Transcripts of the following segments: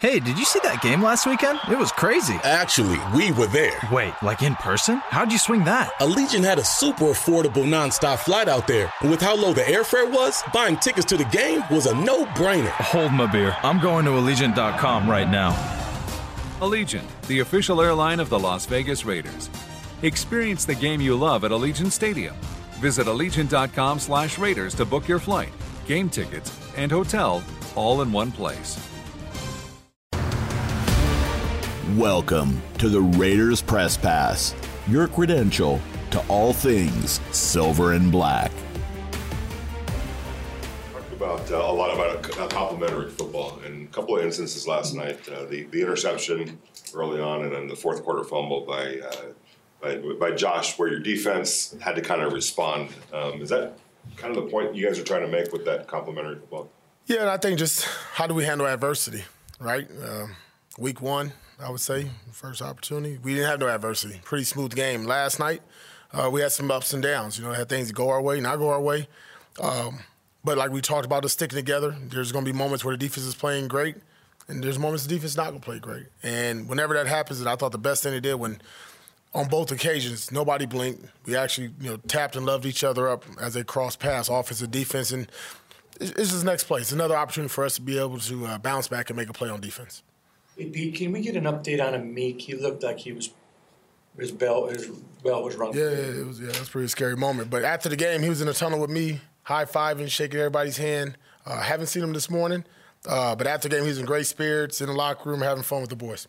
Hey, did you see that game last weekend? It was crazy. Actually, we were there. Wait, like in person? How'd you swing that? Allegiant had a super affordable nonstop flight out there. And with how low the airfare was, buying tickets to the game was a no brainer. Hold my beer. I'm going to Allegiant.com right now. Allegiant, the official airline of the Las Vegas Raiders. Experience the game you love at Allegiant Stadium. Visit Allegiant.com slash Raiders to book your flight, game tickets, and hotel all in one place. Welcome to the Raiders Press Pass, your credential to all things silver and black. Talked about uh, a lot about uh, complementary football and a couple of instances last night. Uh, the the interception early on, and then the fourth quarter fumble by uh, by, by Josh, where your defense had to kind of respond. Um, is that kind of the point you guys are trying to make with that complimentary football? Yeah, and I think just how do we handle adversity, right? Um, week one, I would say, first opportunity. We didn't have no adversity. Pretty smooth game. Last night, uh, we had some ups and downs. You know, had things go our way, not go our way. Um, but like we talked about, us sticking together. There's going to be moments where the defense is playing great, and there's moments the defense is not going to play great. And whenever that happens, and I thought the best thing they did when, on both occasions, nobody blinked. We actually, you know, tapped and loved each other up as they crossed paths, offense and defense, and it's just next play. It's another opportunity for us to be able to uh, bounce back and make a play on defense. Hey, Pete, can we get an update on Meek? He looked like he was his bell his bell was rung. Yeah, yeah, it was. Yeah, it was a pretty scary moment. But after the game, he was in the tunnel with me, high fiving, shaking everybody's hand. Uh, haven't seen him this morning, uh, but after the game, he was in great spirits in the locker room, having fun with the boys.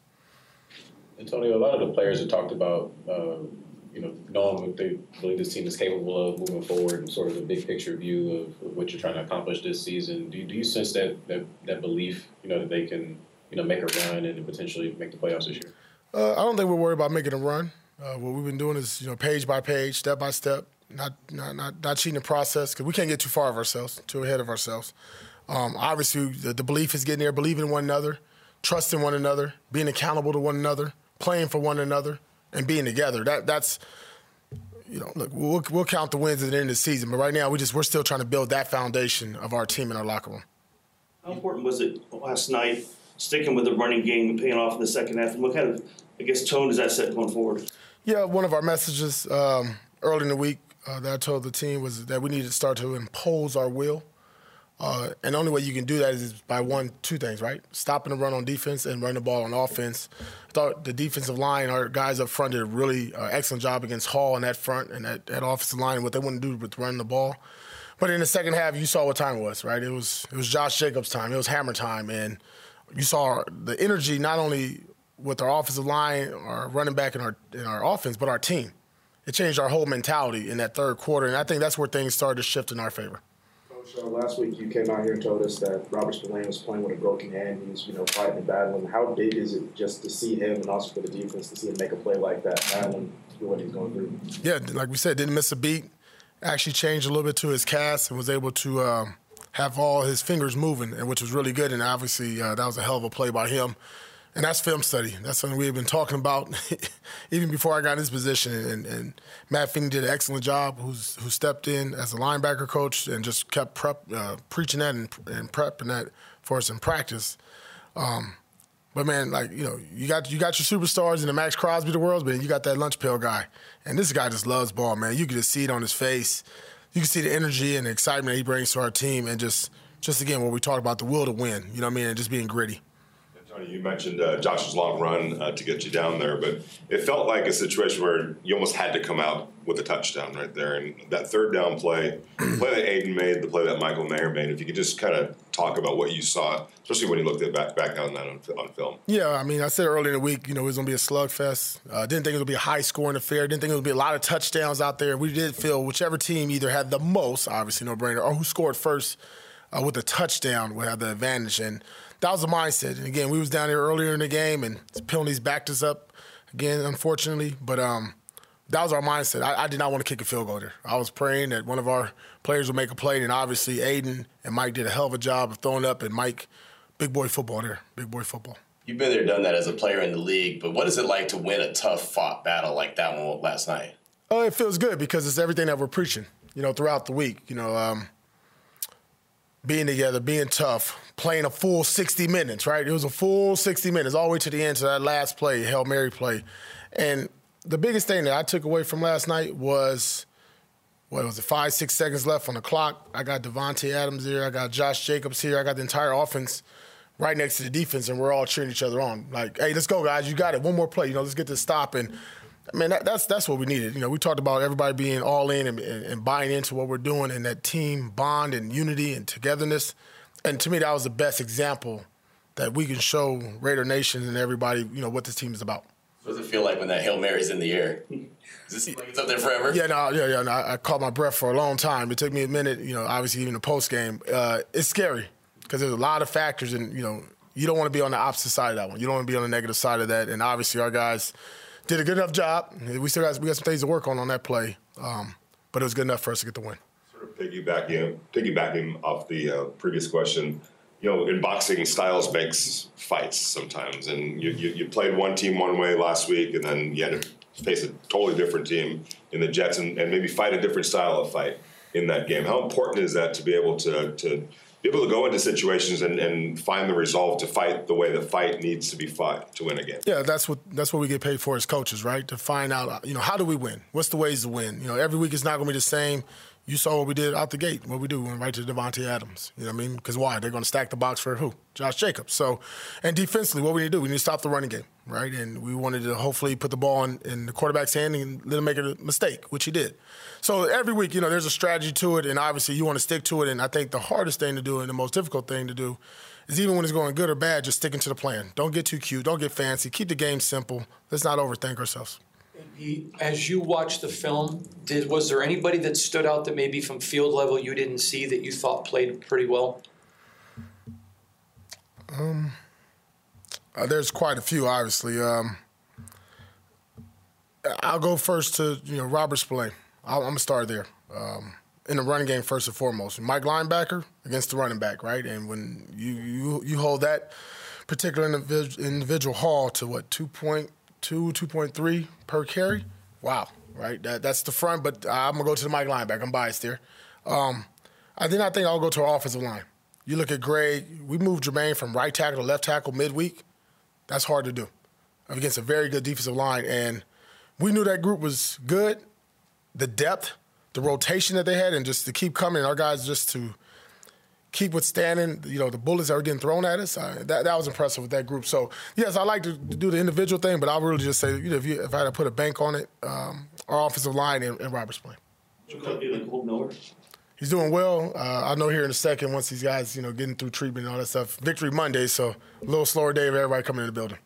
Antonio, a lot of the players have talked about, uh, you know, knowing what they believe this team is capable of moving forward and sort of the big picture view of, of what you're trying to accomplish this season. Do you, do you sense that, that that belief, you know, that they can, you know, make a run and potentially make the playoffs this year? Uh, I don't think we're worried about making a run. Uh, what we've been doing is, you know, page by page, step by step, not not not, not cheating the process because we can't get too far of ourselves, too ahead of ourselves. Um, obviously, the, the belief is getting there, believing in one another, trusting one another, being accountable to one another, playing for one another, and being together. That that's you know, look, we'll, we'll count the wins at the end of the season, but right now we just we're still trying to build that foundation of our team in our locker room. How important was it last night, sticking with the running game and paying off in the second half? And what kind of, I guess, tone does that set going forward? Yeah, one of our messages um, early in the week uh, that I told the team was that we need to start to impose our will. Uh, and the only way you can do that is by one, two things, right? Stopping the run on defense and running the ball on offense. I thought the defensive line, our guys up front, did a really uh, excellent job against Hall in that front and that, that offensive line, what they want to do with running the ball. But in the second half, you saw what time it was, right? It was it was Josh Jacobs' time. It was hammer time, and you saw the energy not only with our offensive line, our running back, and our in our offense, but our team. It changed our whole mentality in that third quarter, and I think that's where things started to shift in our favor. So last week you came out here and told us that Robert Spillane was playing with a broken hand. He was, you know, fighting and battling. How big is it just to see him and also for the defense to see him make a play like that, battling through what he's going through? Yeah, like we said, didn't miss a beat. Actually changed a little bit to his cast and was able to um, have all his fingers moving, and which was really good. And obviously uh, that was a hell of a play by him. And that's film study. That's something we've been talking about even before I got in this position. And, and Matt Feeney did an excellent job, who's, who stepped in as a linebacker coach and just kept prep, uh, preaching that and, and prepping that for us in practice. Um, but man, like you know, you got you got your superstars in the Maxx Crosby the world, but you got that lunch pail guy, and this guy just loves ball, man. You can just see it on his face. You can see the energy and the excitement he brings to our team, and just just again what we talked about the will to win. You know what I mean, and just being gritty. Tony, you mentioned uh, Josh's long run uh, to get you down there, but it felt like a situation where you almost had to come out with a touchdown right there. And that third down play, the play that Aidan made, the play that Michael Mayer made, if you could just kind of talk about what you saw, especially when you looked at back, back on that on, on film. Yeah, I mean, I said earlier in the week, you know, it was going to be a slugfest. Uh, didn't think it would be a high scoring affair. Didn't think it would be a lot of touchdowns out there. We did feel whichever team either had the most, obviously no brainer, or who scored first uh, with a touchdown would have the advantage. And that was the mindset. And again, we was down there earlier in the game, and penalties backed us up again, unfortunately. But um, that was our mindset. I, I, did not want to kick a field goal there. I was praying that one of our players would make a play, and obviously Aidan and Mike did a hell of a job of throwing up, and Mike big boy football there. Big boy football. You've been there, done that as a player in the league, but what is it like to win a tough fought battle like that one last night? Oh, it feels good because it's everything that we're preaching, you know, throughout the week. You know, um, being together, being tough, playing a full 60 minutes, right? It was a full 60 minutes, all the way to the end, to that last play, Hail Mary play. And the biggest thing that I took away from last night was what was it, five, six seconds left on the clock. I got Davante Adams here, I got Josh Jacobs here, I got the entire offense right next to the defense, and we're all cheering each other on. Like, hey, let's go, guys, you got it. One more play, you know, let's get this stop. And I mean, that, that's that's what we needed. You know, we talked about everybody being all in and, and, and, buying into what we're doing, and that team bond and unity and togetherness. And to me, that was the best example that we can show Raider Nation and everybody, you know, what this team is about. What does it feel like when that hail mary's in the air? Does it like it's up there forever? Yeah, no, yeah, yeah. No, I caught my breath for a long time. It took me a minute. You know, obviously even the post game, uh, it's scary because there's a lot of factors, and you know, you don't want to be on the opposite side of that one. You don't want to be on the negative side of that. And obviously, our guys did a good enough job. We still got we got some things to work on on that play, um, but it was good enough for us to get the win. Sort of piggybacking piggybacking off the uh, previous question. You know, in boxing, styles makes fights sometimes, and you, you, you played one team one way last week, and then you had to face a totally different team in the Jets, and, and maybe fight a different style of fight in that game. How important is that to be able to to be able to go into situations and, and find the resolve to fight the way the fight needs to be fought to win a game. Yeah, that's what that's what we get paid for as coaches, right? To find out, you know, how do we win? What's the ways to win? You know, every week is not going to be the same. You saw what we did out the gate. What we do, we went right to Davante Adams. You know what I mean? Because why? They're going to stack the box for who? Josh Jacobs. So, and defensively, what we need to do, we need to stop the running game, right? And we wanted to hopefully put the ball in, in the quarterback's hand and let him make a mistake, which he did. So every week, you know, there's a strategy to it, and obviously you want to stick to it. And I think the hardest thing to do and the most difficult thing to do is even when it's going good or bad, just sticking to the plan. Don't get too cute. Don't get fancy. Keep the game simple. Let's not overthink ourselves. As you watched the film, did, was there anybody that stood out that maybe from field level you didn't see that you thought played pretty well? Um, uh, there's quite a few, obviously. Um, I'll go first to you know Robert Spillane. i am gonna start there. Um, in the running game, first and foremost, Mike linebacker against the running back, right? And when you you you hold that particular individual Hall to what 2.2, 2.3 per carry, wow, right? That, that's the front, but I'm gonna go to the Mike linebacker. I'm biased here. Um, I then I think I'll go to our offensive line. You look at Greg. We moved Jermaine from right tackle to left tackle midweek. That's hard to do against a very good defensive line, and we knew that group was good. The depth, the rotation that they had, and just to keep coming, our guys just to keep withstanding, you know, the bullets that were getting thrown at us. Uh, that, that was impressive with that group. So, yes, I like to, to do the individual thing, but I'll really just say, you know, if, you, if I had to put a bank on it, um, our offensive line and, and Robert's playing. He's doing well. Uh, I know here in a second, once these guys, you know, getting through treatment and all that stuff. Victory Monday, so a little slower day of everybody coming in the building.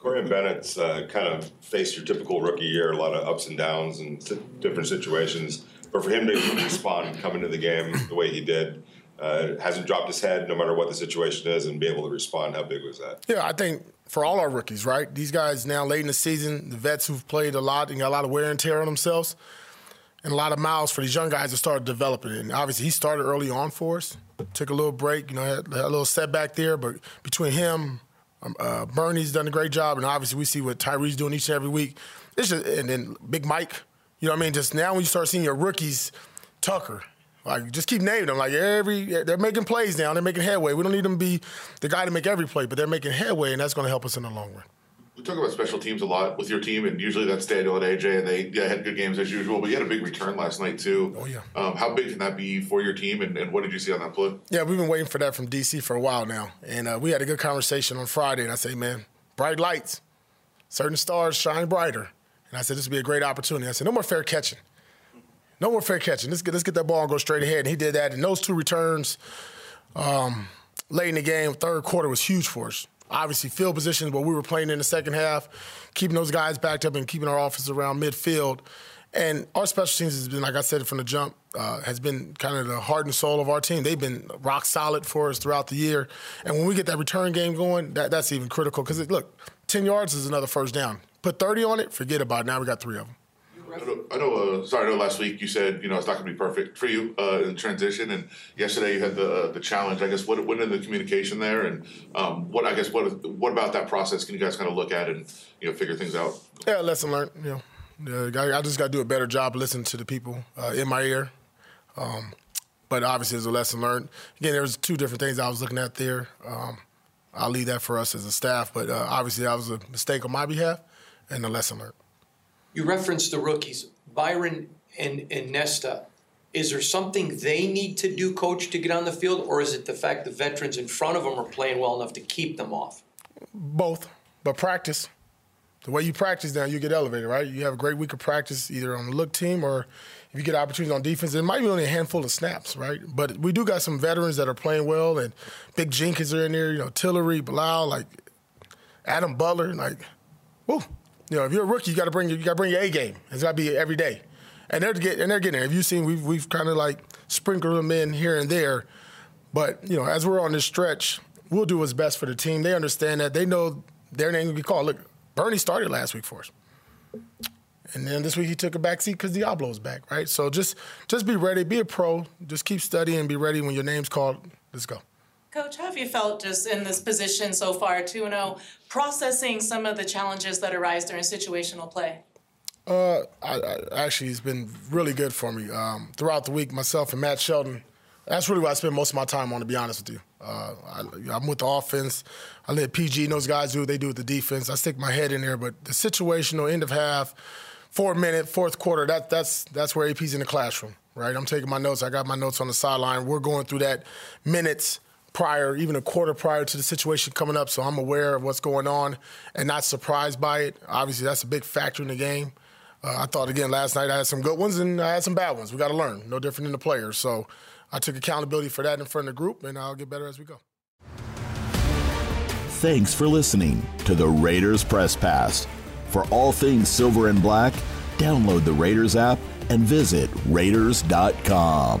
Corian Bennett's uh, kind of faced your typical rookie year, a lot of ups and downs and different situations. But for him to respond, come into the game the way he did, uh, hasn't dropped his head no matter what the situation is, and be able to respond. How big was that? Yeah, I think for all our rookies, right? These guys now late in the season, the vets who've played a lot and got a lot of wear and tear on themselves, and a lot of miles for these young guys to start developing. And obviously, he started early on for us. Took a little break, you know, had, had a little setback there, but between him, um, uh, Burney's done a great job, and obviously we see what Tyree's doing each and every week. It's just, and then Big Mike, you know what I mean? Just now when you start seeing your rookies, Tucker, like just keep naming them. Like every they're making plays now, they're making headway. We don't need them to be the guy to make every play, but they're making headway, and that's going to help us in the long run we talk about special teams a lot with your team, and usually that's Daniel and AJ, and they yeah, had good games as usual. But you had a big return last night too. Oh yeah. Um, how big can that be for your team, and, and, what did you see on that play? Yeah, we've been waiting for that from DC for a while now, and uh, we had a good conversation on Friday. And I say, man, bright lights, certain stars shine brighter. And I said, this would be a great opportunity. I said, no more fair catching. No more fair catching. Let's get let's get that ball and go straight ahead. And he did that. And those two returns um, late in the game, third quarter was huge for us obviously field positions where we were playing in the second half, keeping those guys backed up and keeping our offense around midfield. And our special teams has been, like I said from the jump, uh, has been kind of the heart and soul of our team. They've been rock solid for us throughout the year. And when we get that return game going, that, that's even critical because, look, 10 yards is another first down. Put 30 on it, forget about it. Now we got three of them. I know, I know uh, sorry, I know last week you said, you know, it's not going to be perfect for you uh, in transition. And yesterday you had the uh, the challenge. I guess what went into the communication there? And um, what, I guess, what what about that process can you guys kind of look at and, you know, figure things out? Yeah, lesson learned, you know. I, I just got to do a better job listening to the people uh, in my ear. Um, but obviously, there's a lesson learned. Again, there was two different things I was looking at there. Um, I'll leave that for us as a staff, but uh, obviously, that was a mistake on my behalf and a lesson learned. You referenced the rookies, Byron and, and Nesta. Is there something they need to do, coach, to get on the field, or is it the fact the veterans in front of them are playing well enough to keep them off? Both, but practice. The way you practice now, you get elevated, right? You have a great week of practice either on the look team or if you get opportunities on defense, it might be only a handful of snaps, right? But we do got some veterans that are playing well, and Big Jenkins are in there, you know, Tillery, Bilal, like Adam Butler, like, whoo. You know, if you're a rookie, you got to bring you got to bring your A game. It's got to be every day, and they're get and they're getting there. Have you seen we've we've kind of like sprinkled them in here and there, but you know, as we're on this stretch, we'll do what's best for the team. They understand that. They know their name will be called. Look, Burney started last week for us. And then this week he took a back seat because Deablo's back, right? So just just be ready, be a pro, just keep studying, be ready when your name's called. Let's go. Coach, how have you felt just in this position so far, 2 0, processing some of the challenges that arise during situational play? Uh, I, I, actually, it's been really good for me. Um, throughout the week, myself and Matt Sheldon, that's really what I spend most of my time on, to be honest with you. Uh, I, am with the offense. I let PG and those guys do what they do with the defense. I stick my head in there, but the situational end of half, four minute, fourth quarter, that, that's, that's where AP's in the classroom, right? I'm taking my notes. I got my notes on the sideline. We're going through that minutes prior, even a quarter prior to the situation coming up, so I'm aware of what's going on and not surprised by it. Obviously, that's a big factor in the game. Uh, I thought again last night I had some good ones and I had some bad ones. We got to learn, no different than the players. So I took accountability for that in front of the group, and I'll get better as we go. Thanks for listening to the Raiders Press Pass. For all things silver and black, download the Raiders app and visit Raiders.com.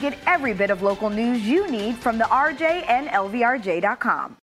Get every bit of local news you need from the RJ and LVRJ.com.